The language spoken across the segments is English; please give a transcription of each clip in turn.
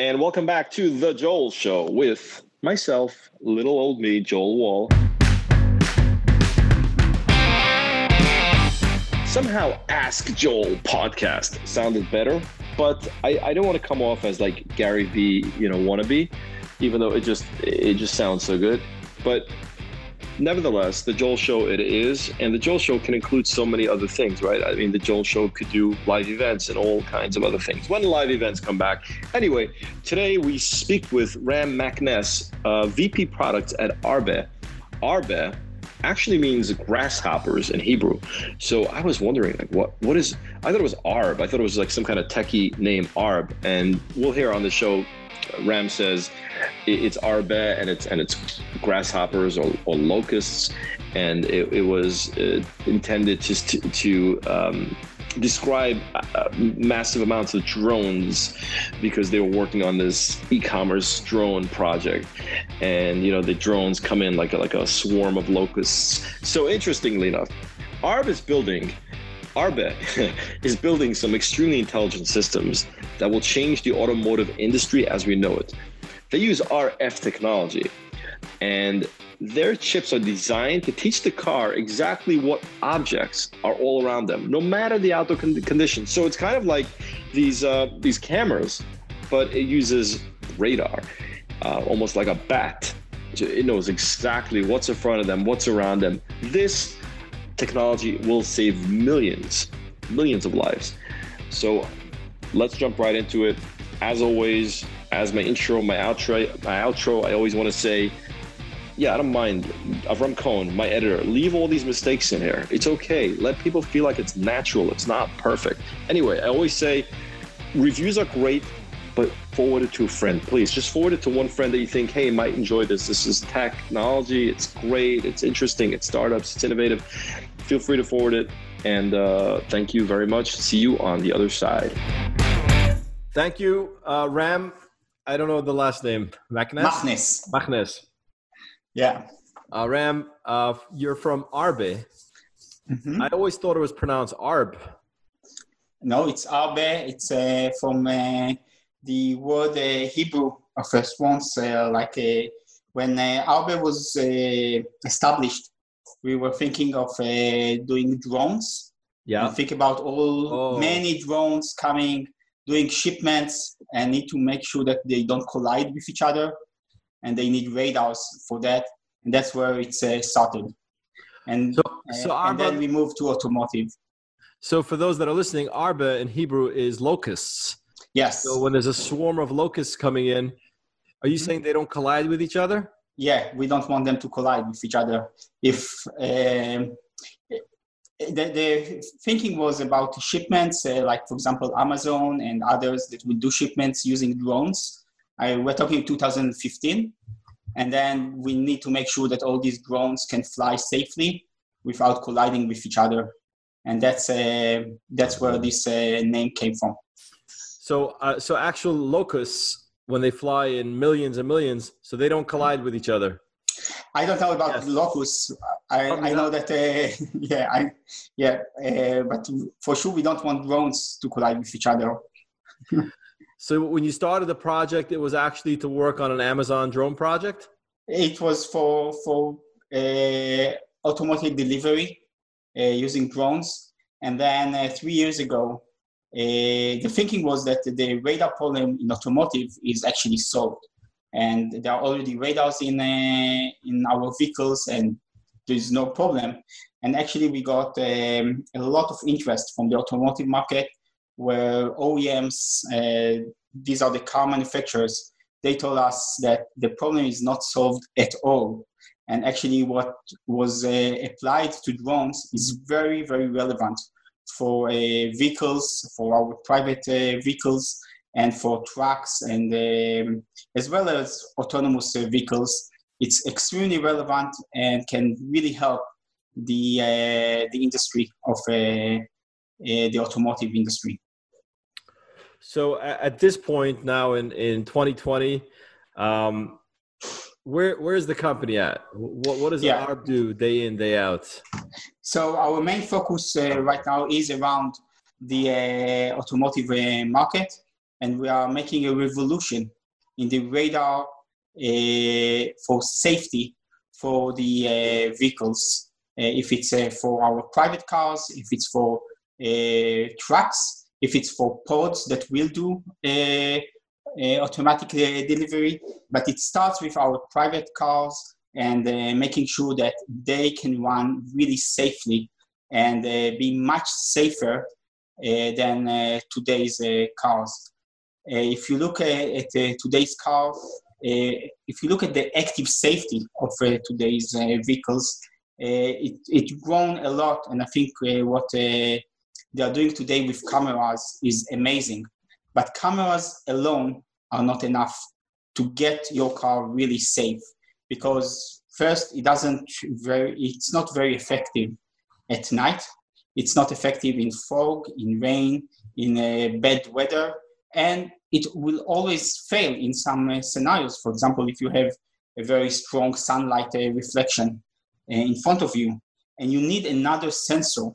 and welcome back to the Joel Show with myself, little old me, Joel Wall. Somehow, Ask Joel podcast sounded better, but I, I don't want to come off as like Gary V, you know, wannabe, even though it just it just sounds so good. But nevertheless, the Joel Show it is, and the Joel Show can include so many other things, right? I mean, the Joel Show could do live events and all kinds of other things when live events come back. Anyway, today we speak with Ram Machness, uh, VP Products at Arbe. Arbe actually means grasshoppers in Hebrew. So I was wondering, like, what what is? I thought it was Arb. I thought it was like some kind of techie name, Arb. And we'll hear on the show Ram says it's arbe and it's and it's grasshoppers or, or locusts, and it, it was uh, intended just to, to um, describe uh, massive amounts of drones because they were working on this e-commerce drone project. And you know the drones come in like a, like a swarm of locusts. So interestingly enough arb is building Arbe is building some extremely intelligent systems that will change the automotive industry as we know it. They use RF technology, and their chips are designed to teach the car exactly what objects are all around them, no matter the outdoor con- conditions. So it's kind of like these uh, these cameras, but it uses radar, uh, almost like a bat. It knows exactly what's in front of them, what's around them. This technology will save millions, millions of lives. So let's jump right into it. As always, as my intro, my outro, my outro, I always want to say, yeah, I don't mind. Avram Cohen, my editor, leave all these mistakes in here. It's okay. Let people feel like it's natural. It's not perfect. Anyway, I always say reviews are great, but forward it to a friend, please. Just forward it to one friend that you think, hey, might enjoy this. This is technology. It's great. It's interesting. It's startups. It's innovative feel free to forward it. And uh, thank you very much. See you on the other side. Thank you, uh, Ram. I don't know the last name. Machness? Machnes. Machnes. Yeah. Uh, Ram, uh, you're from Arbe. Mm-hmm. I always thought it was pronounced Arb. No, it's Arbe. It's uh, from uh, the word uh, Hebrew first once, like when Arbe was established we were thinking of uh, doing drones. Yeah. Think about all oh. many drones coming, doing shipments, and need to make sure that they don't collide with each other, and they need radars for that. And that's where it's uh, started. And, so, so uh, and then we moved to automotive. So for those that are listening, arba in Hebrew is locusts. Yes. So when there's a swarm of locusts coming in, are you mm-hmm. saying they don't collide with each other? yeah, we don't want them to collide with each other. If um, the, the, thinking was about shipments, uh, like for example, Amazon and others that would do shipments using drones. I, we're talking 2015. And then we need to make sure that all these drones can fly safely without colliding with each other. And that's, uh, that's where this uh, name came from. So, uh, so actual locusts when they fly in millions and millions, so they don't collide with each other. I don't know about yes. locusts. I, I know that, uh, yeah, I, yeah, uh, but for sure we don't want drones to collide with each other. so when you started the project, it was actually to work on an Amazon drone project. It was for for uh, automotive delivery uh, using drones, and then uh, three years ago the thinking was that the radar problem in automotive is actually solved. And there are already radars in, uh, in our vehicles and there's no problem. And actually we got um, a lot of interest from the automotive market where OEMs, uh, these are the car manufacturers, they told us that the problem is not solved at all. And actually what was uh, applied to drones is very, very relevant for uh, vehicles, for our private uh, vehicles, and for trucks, and um, as well as autonomous uh, vehicles. It's extremely relevant and can really help the the industry of the automotive industry. So at this point now in, in 2020, um, where where's the company at? What what does yeah. Arbe do day in day out? So our main focus uh, right now is around the uh, automotive uh, market. and we are making a revolution in the radar uh, for safety for the uh, vehicles. Uh, if it's uh, for our private cars, if it's for uh, trucks, if it's for pods that will do uh, automatic delivery. But it starts with our private cars and uh, making sure that they can run really safely and uh, be much safer uh, than today's cars. if you look at today's cars, uh, if you look at the active safety of uh, today's uh, vehicles, it, it's grown a lot. And I think what they are doing today with cameras is amazing. But cameras alone are not enough to get your car really safe because first it doesn't very it's not very effective at night it's not effective in fog in rain in uh, bad weather and it will always fail in some uh, scenarios. For example, if you have a very strong sunlight uh, reflection uh, in front of you, and you need another sensor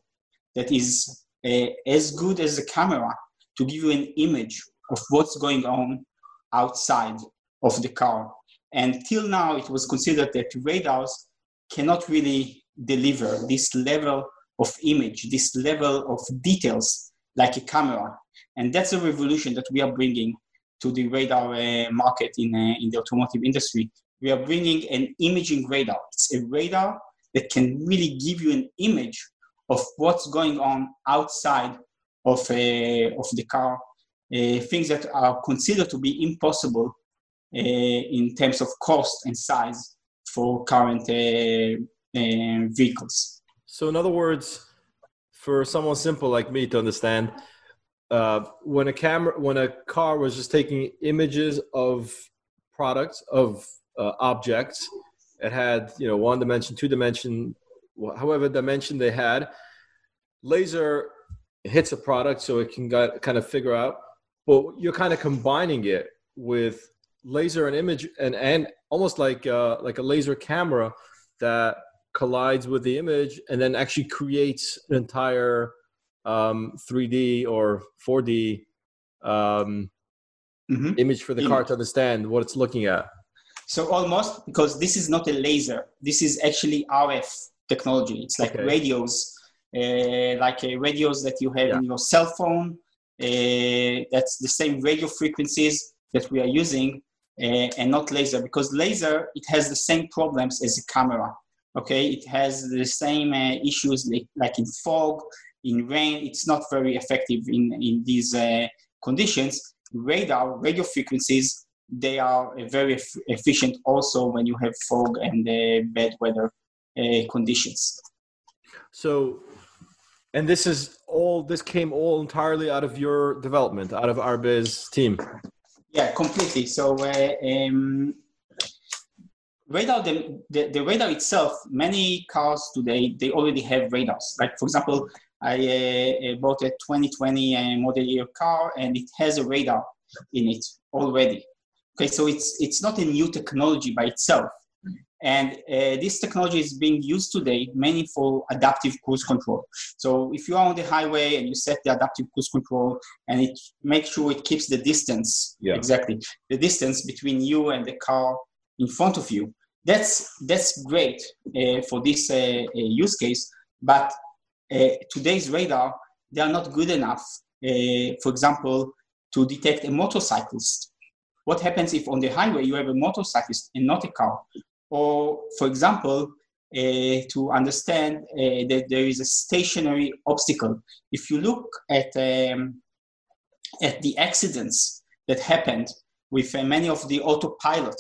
that is uh, as good as a camera to give you an image of what's going on outside of the car. And till now, it was considered that radars cannot really deliver this level of image, this level of details like a camera. And that's a revolution that we are bringing to the radar uh, market in, uh, in the automotive industry. We are bringing an imaging radar. It's a radar that can really give you an image of what's going on outside of, uh, of the car, uh, things that are considered to be impossible in terms of cost and size for current uh, vehicles. So, in other words, for someone simple like me to understand, uh, when a camera when a car was just taking images of products of uh, objects it had you know one dimension two dimension however dimension they had laser hits a product so it can got, kind of figure out but you're kind of combining it with laser and image and and almost like uh, like a laser camera that collides with the image and then actually creates an entire um, 3D or 4D um, mm-hmm. image for the car to understand what it's looking at. So almost because this is not a laser, this is actually RF technology. It's like okay. radios, uh, like uh, radios that you have yeah. in your cell phone. Uh, that's the same radio frequencies that we are using, and not laser because laser it has the same problems as a camera. Okay, it has the same uh, issues like, like in fog in rain, it's not very effective in, in these uh, conditions. Radar, radio frequencies, they are uh, very efficient also when you have fog and uh, bad weather uh, conditions. So, and this is all, this came all entirely out of your development, out of Arbe's team? Yeah, completely. So, uh, um, radar the, the, the, radar itself many cars today they already have radars like for example I uh, uh, bought a 2020 uh, model year car and it has a radar in it already. Okay, so it's it's not a new technology by itself, and uh, this technology is being used today mainly for adaptive cruise control. So if you are on the highway and you set the adaptive cruise control and it makes sure it keeps the distance yeah. exactly the distance between you and the car in front of you, that's that's great uh, for this uh, use case. But uh, today's radar, they are not good enough, uh, for example, to detect a motorcyclist. What happens if on the highway you have a motorcyclist and not a car? Or, for example, uh, to understand uh, that there is a stationary obstacle. If you look at, um, at the accidents that happened with uh, many of the autopilot,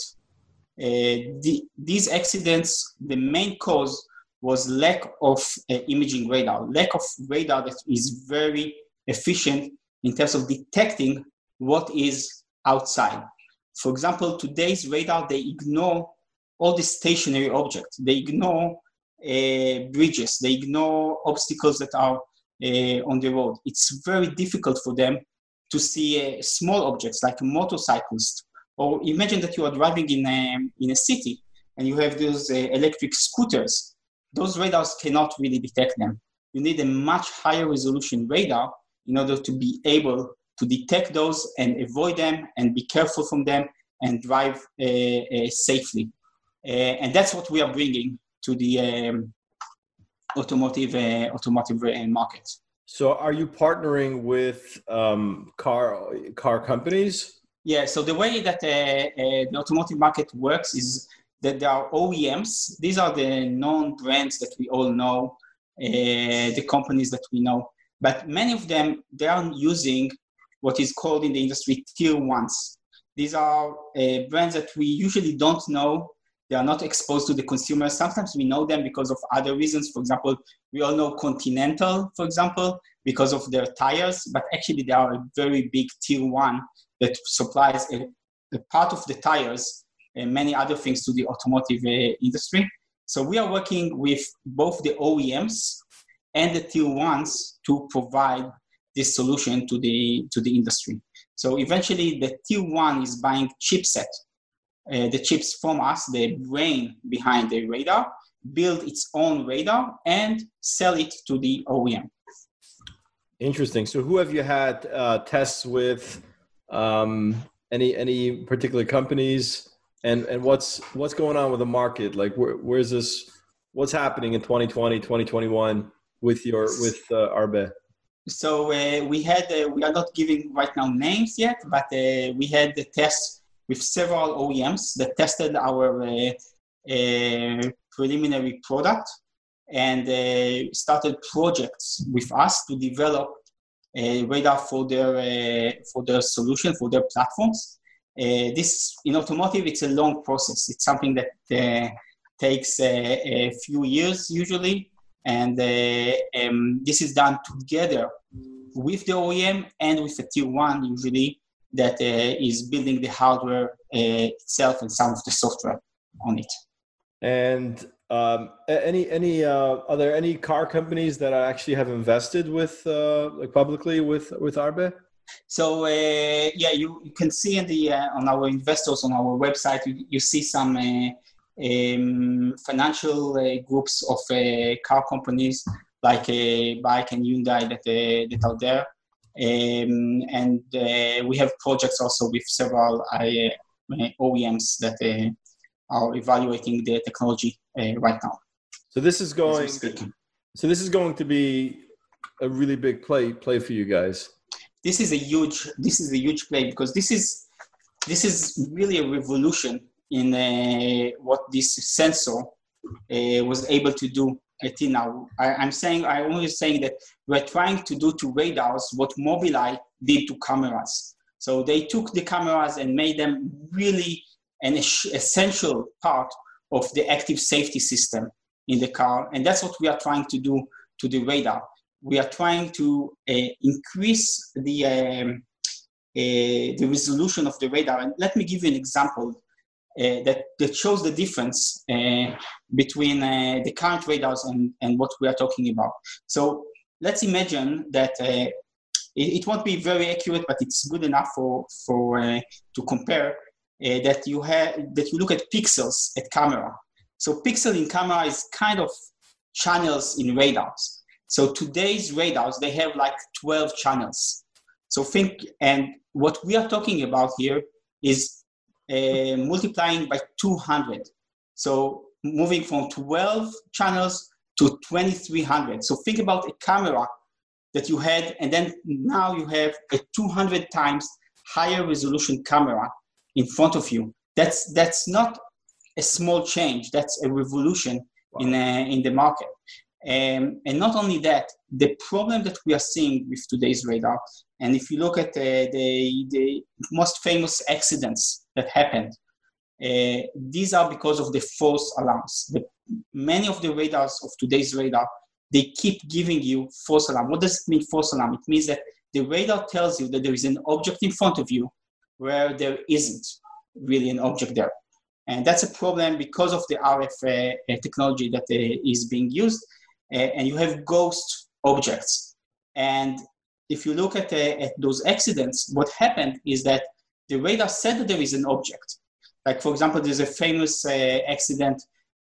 the, these accidents, the main cause was lack of imaging radar, lack of radar that is very efficient in terms of detecting what is outside. For example, today's radar, they ignore all the stationary objects. They ignore uh, bridges. They ignore obstacles that are uh, on the road. It's very difficult for them to see uh, small objects like motorcyclists. Or imagine that you are driving in a, in a city and you have those uh, electric scooters those radars cannot really detect them. You need a much higher resolution radar in order to be able to detect those and avoid them and be careful from them and drive uh, uh, safely. Uh, and that's what we are bringing to the um, automotive automotive market. So, are you partnering with um, car car companies? Yeah. So the way that the automotive market works is that there are OEMs. These are the known brands that we all know, uh, the companies that we know. But many of them, they are using what is called in the industry tier ones. These are uh, brands that we usually don't know. They are not exposed to the consumer. Sometimes we know them because of other reasons. For example, we all know Continental, for example, because of their tires, but actually they are a very big tier one that supplies a, a part of the tires and many other things to the automotive uh, industry. So we are working with both the OEMs and the tier ones to provide this solution to the to the industry. So eventually, the tier one is buying chipset, uh, the chips from us, the brain behind the radar, build its own radar and sell it to the OEM. Interesting. So, who have you had uh, tests with? Um, any any particular companies? And and what's what's going on with the market? Like, where, where's this? What's happening in 2020, 2021 with your with uh, Arbe? so uh, we had uh, we are not giving right now names yet but uh, we had the tests with several oems that tested our uh, uh, preliminary product and uh, started projects with us to develop a radar for their for their solution for their platforms. This in automotive it's a long process. It's something that takes a few years usually. And uh, um, this is done together with the OEM and with the tier one usually that uh, is building the hardware uh, itself and some of the software on it. And um, any any uh, are there any car companies that actually have invested with uh, like publicly with with Arbe? So uh, yeah, you, you can see in the uh, on our investors on our website you, you see some um, financial uh, groups of uh, car companies like uh, BAIC and Hyundai that, that are there. Um, and we have projects also with several OEMs that are evaluating the technology right now. So this is going. So this is going to be a really big play play for you guys. This is a huge this is a huge play because this is this is really a revolution in uh, what this sensor uh, was able to do until now. I, am saying, I'm only saying that we're trying to do to radars what Mobileye did to cameras. So they took the cameras and made them really an essential part of the active safety system in the car. And that's what we are trying to do to the radar. We are trying to uh, increase the, um, uh, the resolution of the radar. And let me give you an example that, that shows the difference uh, between uh, the current radars and, and what we are talking about. So let's imagine that it, it, won't be very accurate, but it's good enough for, for to compare that you have that you look at pixels at camera. So pixel in camera is kind of channels in radars. So today's radars, they have like 12 channels. So think, and what we are talking about here is uh, multiplying by 200. So moving from 12 channels to 2300. So think about a camera that you had, and then now you have a 200 times higher resolution camera in front of you. That's that's not a small change. That's a revolution wow. in uh, in the market. Um, and not only that, the problem that we are seeing with today's radar, and if you look at uh, the, the most famous accidents that happened, uh, these are because of the false alarms. The, many of the radars of today's radar, they keep giving you false alarm. What does it mean, false alarm? It means that the radar tells you that there is an object in front of you where there isn't really an object there. And that's a problem because of the RF uh, technology that uh, is being used and you have ghost objects. And if you look at, uh, at those accidents, what happened is that the radar said that there is an object. Like, for example, there's a famous uh, accident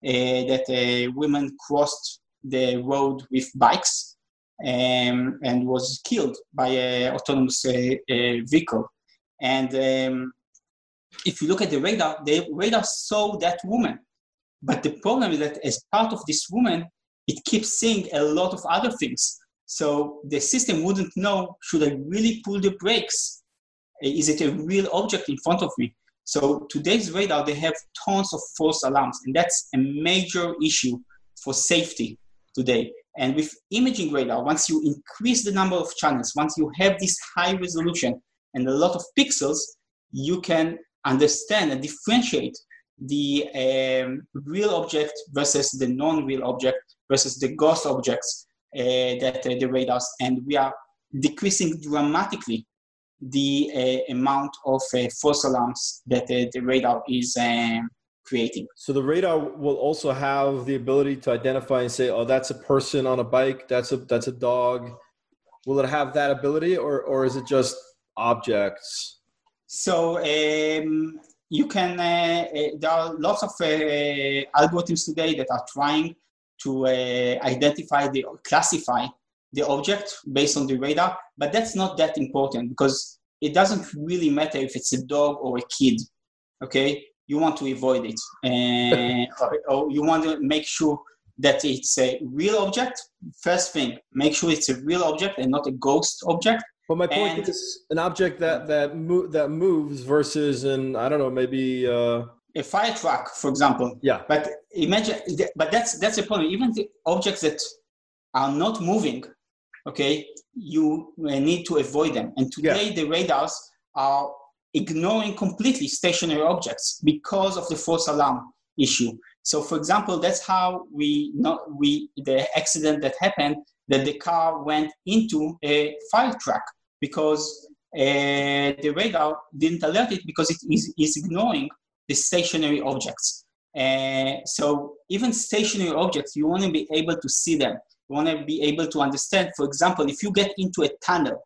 uh, that woman crossed the road with bikes. um, and was killed by an autonomous uh, uh, vehicle. And um, if you look at the radar, the radar saw that woman. But the problem is that as part of this woman, it keeps seeing a lot of other things. So the system wouldn't know should I really pull the brakes? Is it a real object in front of me? So today's radar, they have tons of false alarms, and that's a major issue for safety today. And with imaging radar, once you increase the number of channels, once you have this high resolution and a lot of pixels, you can understand and differentiate the um, real object versus the non-real object versus the ghost objects uh, that uh, the radars, and we are decreasing dramatically the uh, amount of uh, false alarms that uh, the radar is um, creating. So the radar will also have the ability to identify and say, "Oh, that's a person on a bike. That's a that's a dog." Will it have that ability, or or is it just objects? So um, you can. Uh, uh there are lots of uh, algorithms today that are trying to identify the classify the object based on the radar, but that's not that important because it doesn't really matter if it's a dog or a kid. Okay, you want to avoid it, and or, or you want to make sure that it's a real object. First thing, make sure it's a real object and not a ghost object. But my point and, is an object that that mo- that moves versus an I don't know maybe uh... a fire truck, for example. Yeah. But imagine, but that's that's the problem. Even the objects that are not moving okay, you need to avoid them. And today yeah. the radars are ignoring completely stationary objects because of the false alarm issue. So, for example, that's how we know we the accident that happened that the car went into a fire truck because uh, the radar didn't alert it because it is, is ignoring the stationary objects. Uh, so even stationary objects, you want to be able to see them you want to be able to understand, for example, if you get into a tunnel,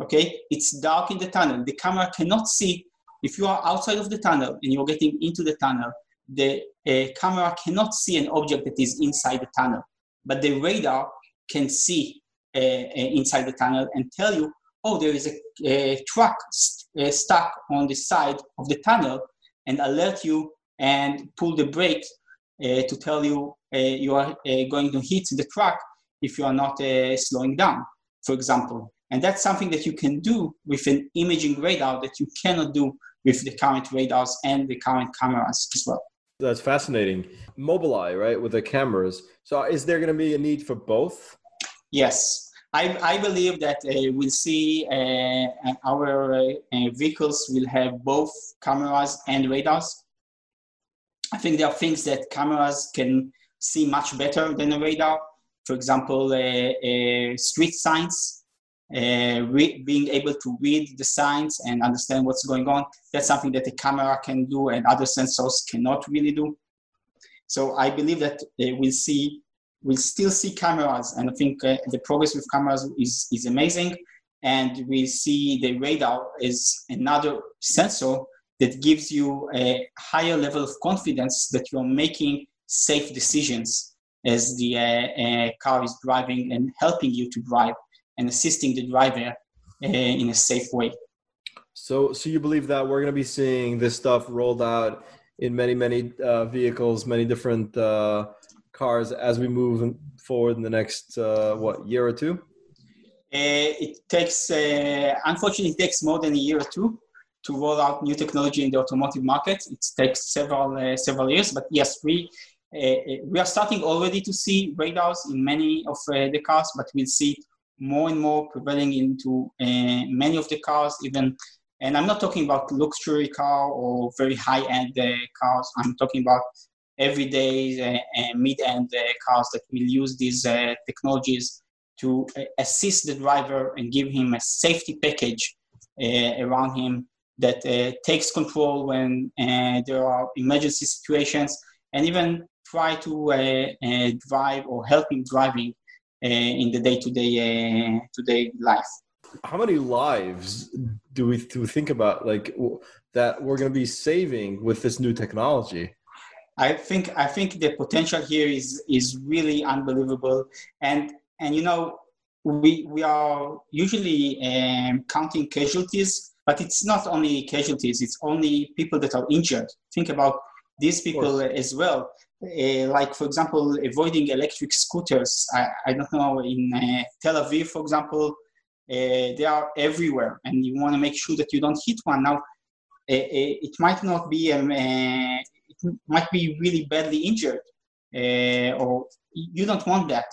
okay, it's dark in the tunnel, the camera cannot see. If you are outside of the tunnel and you're getting into the tunnel, the uh, camera cannot see an object that is inside the tunnel, but the radar can see uh, uh, inside the tunnel and tell you, oh, there is a, a truck st- uh, stuck on the side of the tunnel and alert you and pull the brake uh, to tell you uh, you are uh, going to hit the truck if you are not slowing down, for example. And that's something that you can do with an imaging radar that you cannot do with the current radars and the current cameras as well. That's fascinating. Mobileye, right, with the cameras. So is there going to be a need for both? Yes. I, I believe that uh, we'll see uh, our uh, vehicles will have both cameras and radars. I think there are things that cameras can see much better than a radar. For example, uh, uh, street signs, uh, re- being able to read the signs and understand what's going on. That's something that a camera can do and other sensors cannot really do. So I believe that we'll see, we'll still see cameras, and I think uh, the progress with cameras is, is amazing. And we see the radar is another sensor that gives you a higher level of confidence that you're making safe decisions as the uh, uh, car is driving and helping you to drive and assisting the driver uh, in a safe way. So, so you believe that we're going to be seeing this stuff rolled out in many, many uh, vehicles, many different uh, cars as we move forward in the next uh, what year or two? it takes, unfortunately, it takes more than a year or two to roll out new technology in the automotive market. It takes several uh, several years, but yes, we uh, uh, we are starting already to see radars in many of uh, the cars, but we'll see more and more prevailing into uh, many of the cars, even. And I'm not talking about luxury car or very high-end uh, cars. I'm talking about everyday mid-end cars that will use these technologies to assist the driver and give him a safety package around him that uh, takes control when uh, there are emergency situations and even try to uh, uh drive or help him driving uh, in the day-to-day uh, today life. How many lives do we, do we think about like that we're going to be saving with this new technology i think i think the potential here is is really unbelievable and and you know we we are usually um, counting casualties, but it's not only casualties; it's only people that are injured. Think about these people as well. Uh, like for example, avoiding electric scooters. I, I don't know in uh, Tel Aviv, for example, uh, they are everywhere, and you want to make sure that you don't hit one. Now, uh, uh, it might not be um, uh, might be really badly injured, or you don't want that.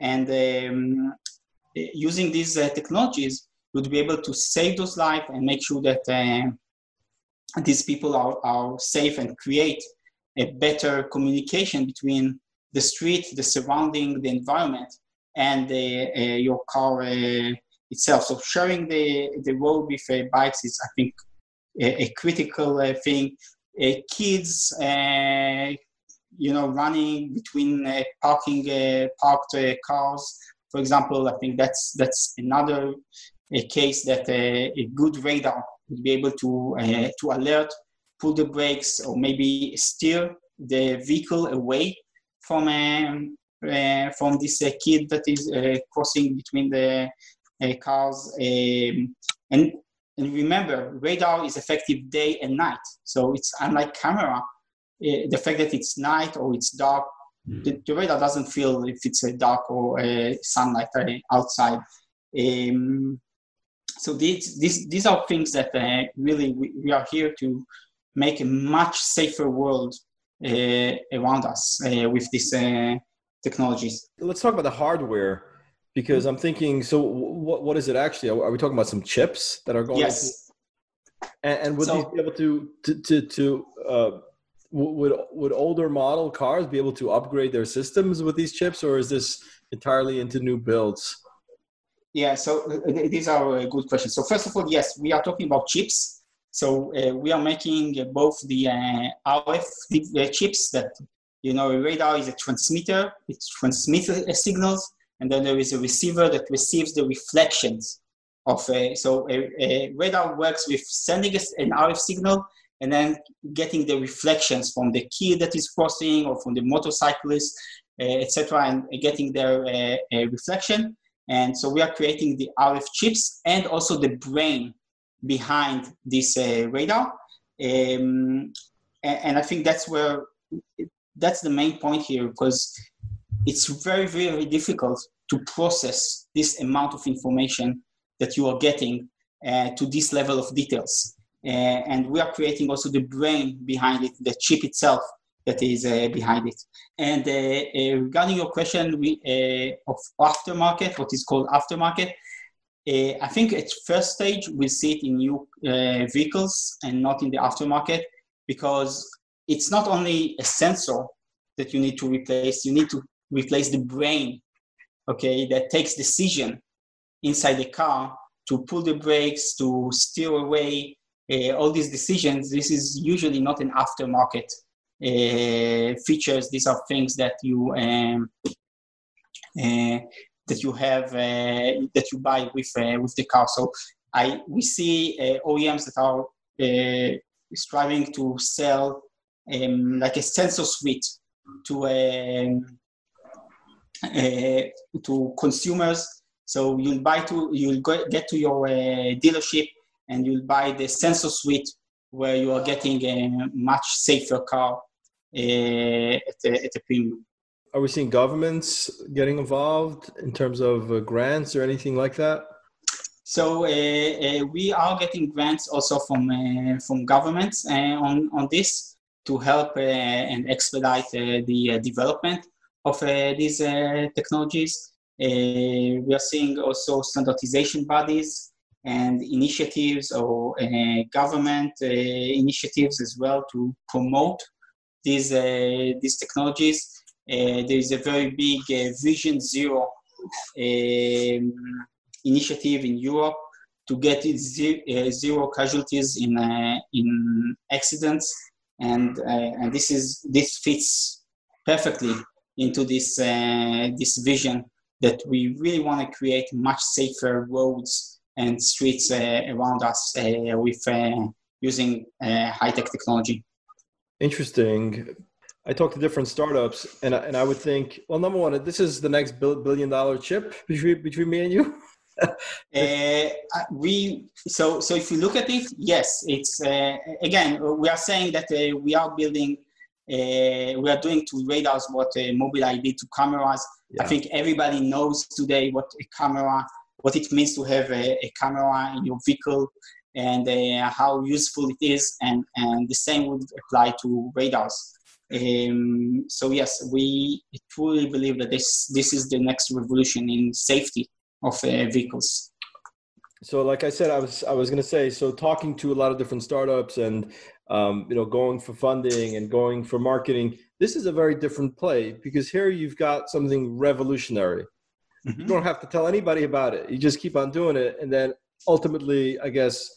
And um, using these technologies, would be able to save those lives and make sure that these people are, are safe and create a better communication between the street, the surrounding, the environment, and the, uh, your car uh, itself. So sharing the, the road with uh, bikes is, I think, a, a critical uh, thing. Uh, kids, uh, you know, running between parking parked cars, for example, I think that's that's another case that a good radar would be able to uh, to alert, pull the brakes, or maybe steer the vehicle away from um, uh, from this uh, kid that is uh, crossing between the uh, cars. Um, and and remember, radar is effective day and night, so it's unlike camera. Uh, the fact that it's night or it's dark, the, the, radar doesn't feel if it's a dark or a sunlight outside. Um, so these, these, these are things that uh, really we, we, are here to make a much safer world uh, around us uh, with these uh, technologies. Let's talk about the hardware because I'm thinking. So, what what is it actually? Are we talking about some chips that are going? Yes. To, and, and, would so, these be able to to to, to uh, would would older model cars be able to upgrade their systems with these chips, or is this entirely into new builds? Yeah, so uh, these are good questions. So first of all, yes, we are talking about chips. So uh, we are making uh, both the uh, RF chips that, you know, a radar is a transmitter, it transmits signals, and then there is a receiver that receives the reflections of, a, so a, a, radar works with sending an RF signal and then getting the reflections from the kid that is crossing or from the motorcyclist, uh, etc., and getting their reflection and so we are creating the RF chips and also the brain behind this uh, radar. Um, and, and, I think that's where that's the main point here because it's very, very difficult to process this amount of information that you are getting uh, to this level of details. Uh, and we are creating also the brain behind it, the chip itself, that is uh, behind it. And uh, uh, regarding your question we, of aftermarket, what is called aftermarket, I think at first stage we see it in new vehicles and not in the aftermarket because it's not only a sensor that you need to replace, you need to replace the brain, okay, that takes decision inside the car to pull the brakes, to steer away, uh, all these decisions. This is usually not an aftermarket uh, features. These are things that you um, uh, that you have uh, that you buy with with the car. So I we see OEMs that are striving to sell um, like a sensor suite to um, uh, to consumers. So you'll buy to you'll go, get to your uh, dealership and you'll buy the sensor suite where you are getting a much safer car uh, at, a, at a premium. Are we seeing governments getting involved in terms of uh, grants or anything like that? So uh, uh, we are getting grants also from uh, from governments uh, on on this to help and expedite the development of these technologies. we are seeing also standardization bodies and initiatives or government initiatives as well to promote these uh, these technologies. Uh, there is a very big uh, Vision Zero um, initiative in Europe to get zero casualties in in accidents, and and this is this fits perfectly into this this vision that we really want to create much safer roads and streets uh, around us uh, with uh, using high-tech technology. Interesting. I talk to different startups, and I, and I would think, well, number one, this is the next billion dollar chip between between me and you. uh, we so so if you look at it, yes, it's uh, again we are saying that uh, we are building, uh, we are doing to radars what uh, Mobileye did to cameras. Yeah. I think everybody knows today what a camera, what it means to have a, a camera in your vehicle, and uh, how useful it is, and and the same would apply to radars. Um, so yes, we truly believe that this this is the next revolution in safety of uh, vehicles. So, like I said, I was I was going to say, so talking to a lot of different startups and um, you know going for funding and going for marketing, this is a very different play because here you've got something revolutionary. Mm-hmm. You don't have to tell anybody about it. You just keep on doing it, and then ultimately, I guess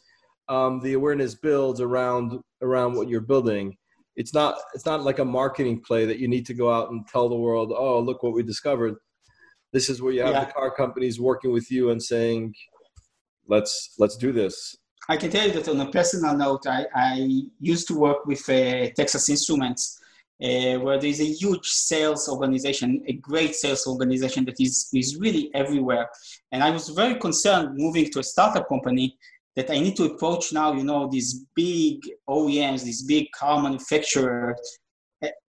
um, the awareness builds around around what you're building. It's not it's not like a marketing play that you need to go out and tell the world, oh, look what we discovered this is where you have yeah. the car companies working with you and saying let's let's do this i can tell you that on a personal note i, I used to work with uh, texas instruments uh, where there's a huge sales organization, a great sales organization that is, is really everywhere. And I was very concerned moving to a startup company that I need to approach now, you know, these big OEMs, these big car manufacturers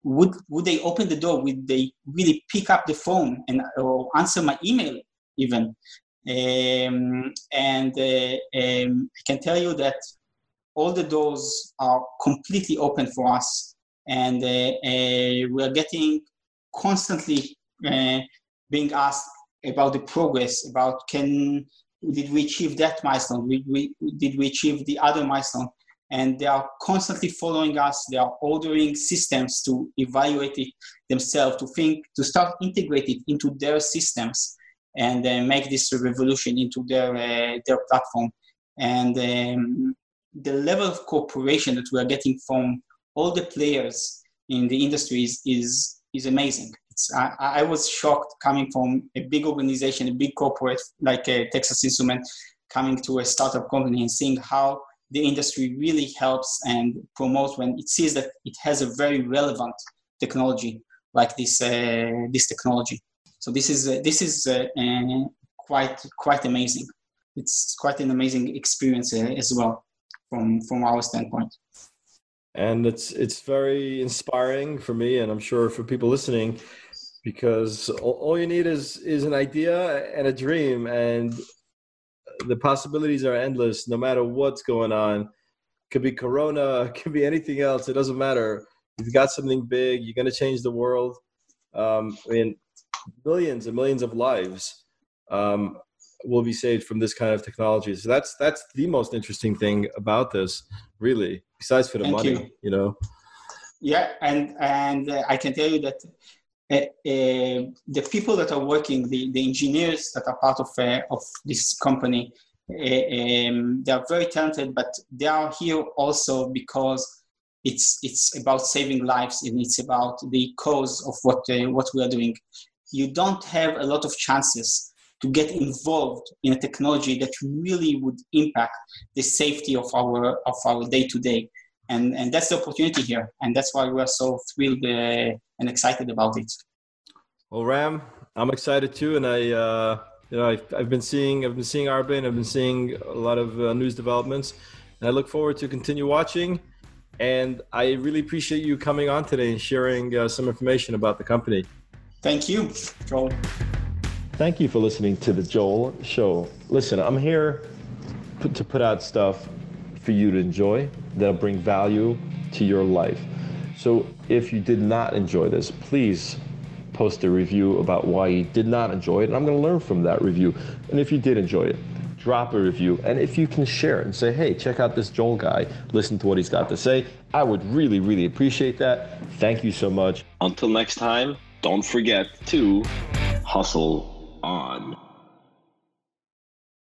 would would they open the door? Would they really pick up the phone and or answer my email even? Um, and uh, um, I can tell you that all the doors are completely open for us, and uh, uh, we are getting constantly being asked about the progress, about can did we achieve that milestone? Did we, did we achieve the other milestone? and they are constantly following us. They are ordering systems to evaluate it themselves, to think, to start integrate it into their systems, and uh, make this revolution into their uh, their platform. And um, the level of cooperation that we are getting from all the players in the industries is is amazing. I, I, was shocked coming from a big organization, a big corporate like uh, Texas Instrument, coming to a startup company and seeing how the industry really helps and promotes when it sees that it has a very relevant technology like this uh, this technology. So this is uh, this is uh, uh quite quite amazing. It's quite an amazing experience as well from from our standpoint. And it's it's very inspiring for me, and I'm sure for people listening, because all, all you need is is an idea and a dream, and the possibilities are endless no matter what's going on could be corona could be anything else it doesn't matter you've got something big you're going to change the world um, i mean millions and millions of lives um, will be saved from this kind of technology so that's that's the most interesting thing about this really besides for the Thank money you. you know yeah and and uh, i can tell you that uh, uh, the people that are working, the, the engineers that are part of, uh, of this company, um, they are very talented, but they are here also because it's, it's about saving lives and it's about the cause of what, what we are doing. You don't have a lot of chances to get involved in a technology that really would impact the safety of our of our day to day and and that's the opportunity here and that's why we're so thrilled uh, and excited about it. Well, Ram, I'm excited too, and I, uh, you know, I've, I've, been seeing, I've been seeing Arben, I've been seeing a lot of uh, news developments, and I look forward to continue watching. And I really appreciate you coming on today and sharing uh, some information about the company. Thank you, Joel. Thank you for listening to the Joel Show. Listen, I'm here to put out stuff for you to enjoy that'll bring value to your life. So if you did not enjoy this, please post a review about why you did not enjoy it, and I'm going to learn from that review. And if you did enjoy it, drop a review. And if you can share it and say, hey, check out this Joel guy, listen to what he's got to say, I would really, really appreciate that. Thank you so much. Until next time, don't forget to hustle on.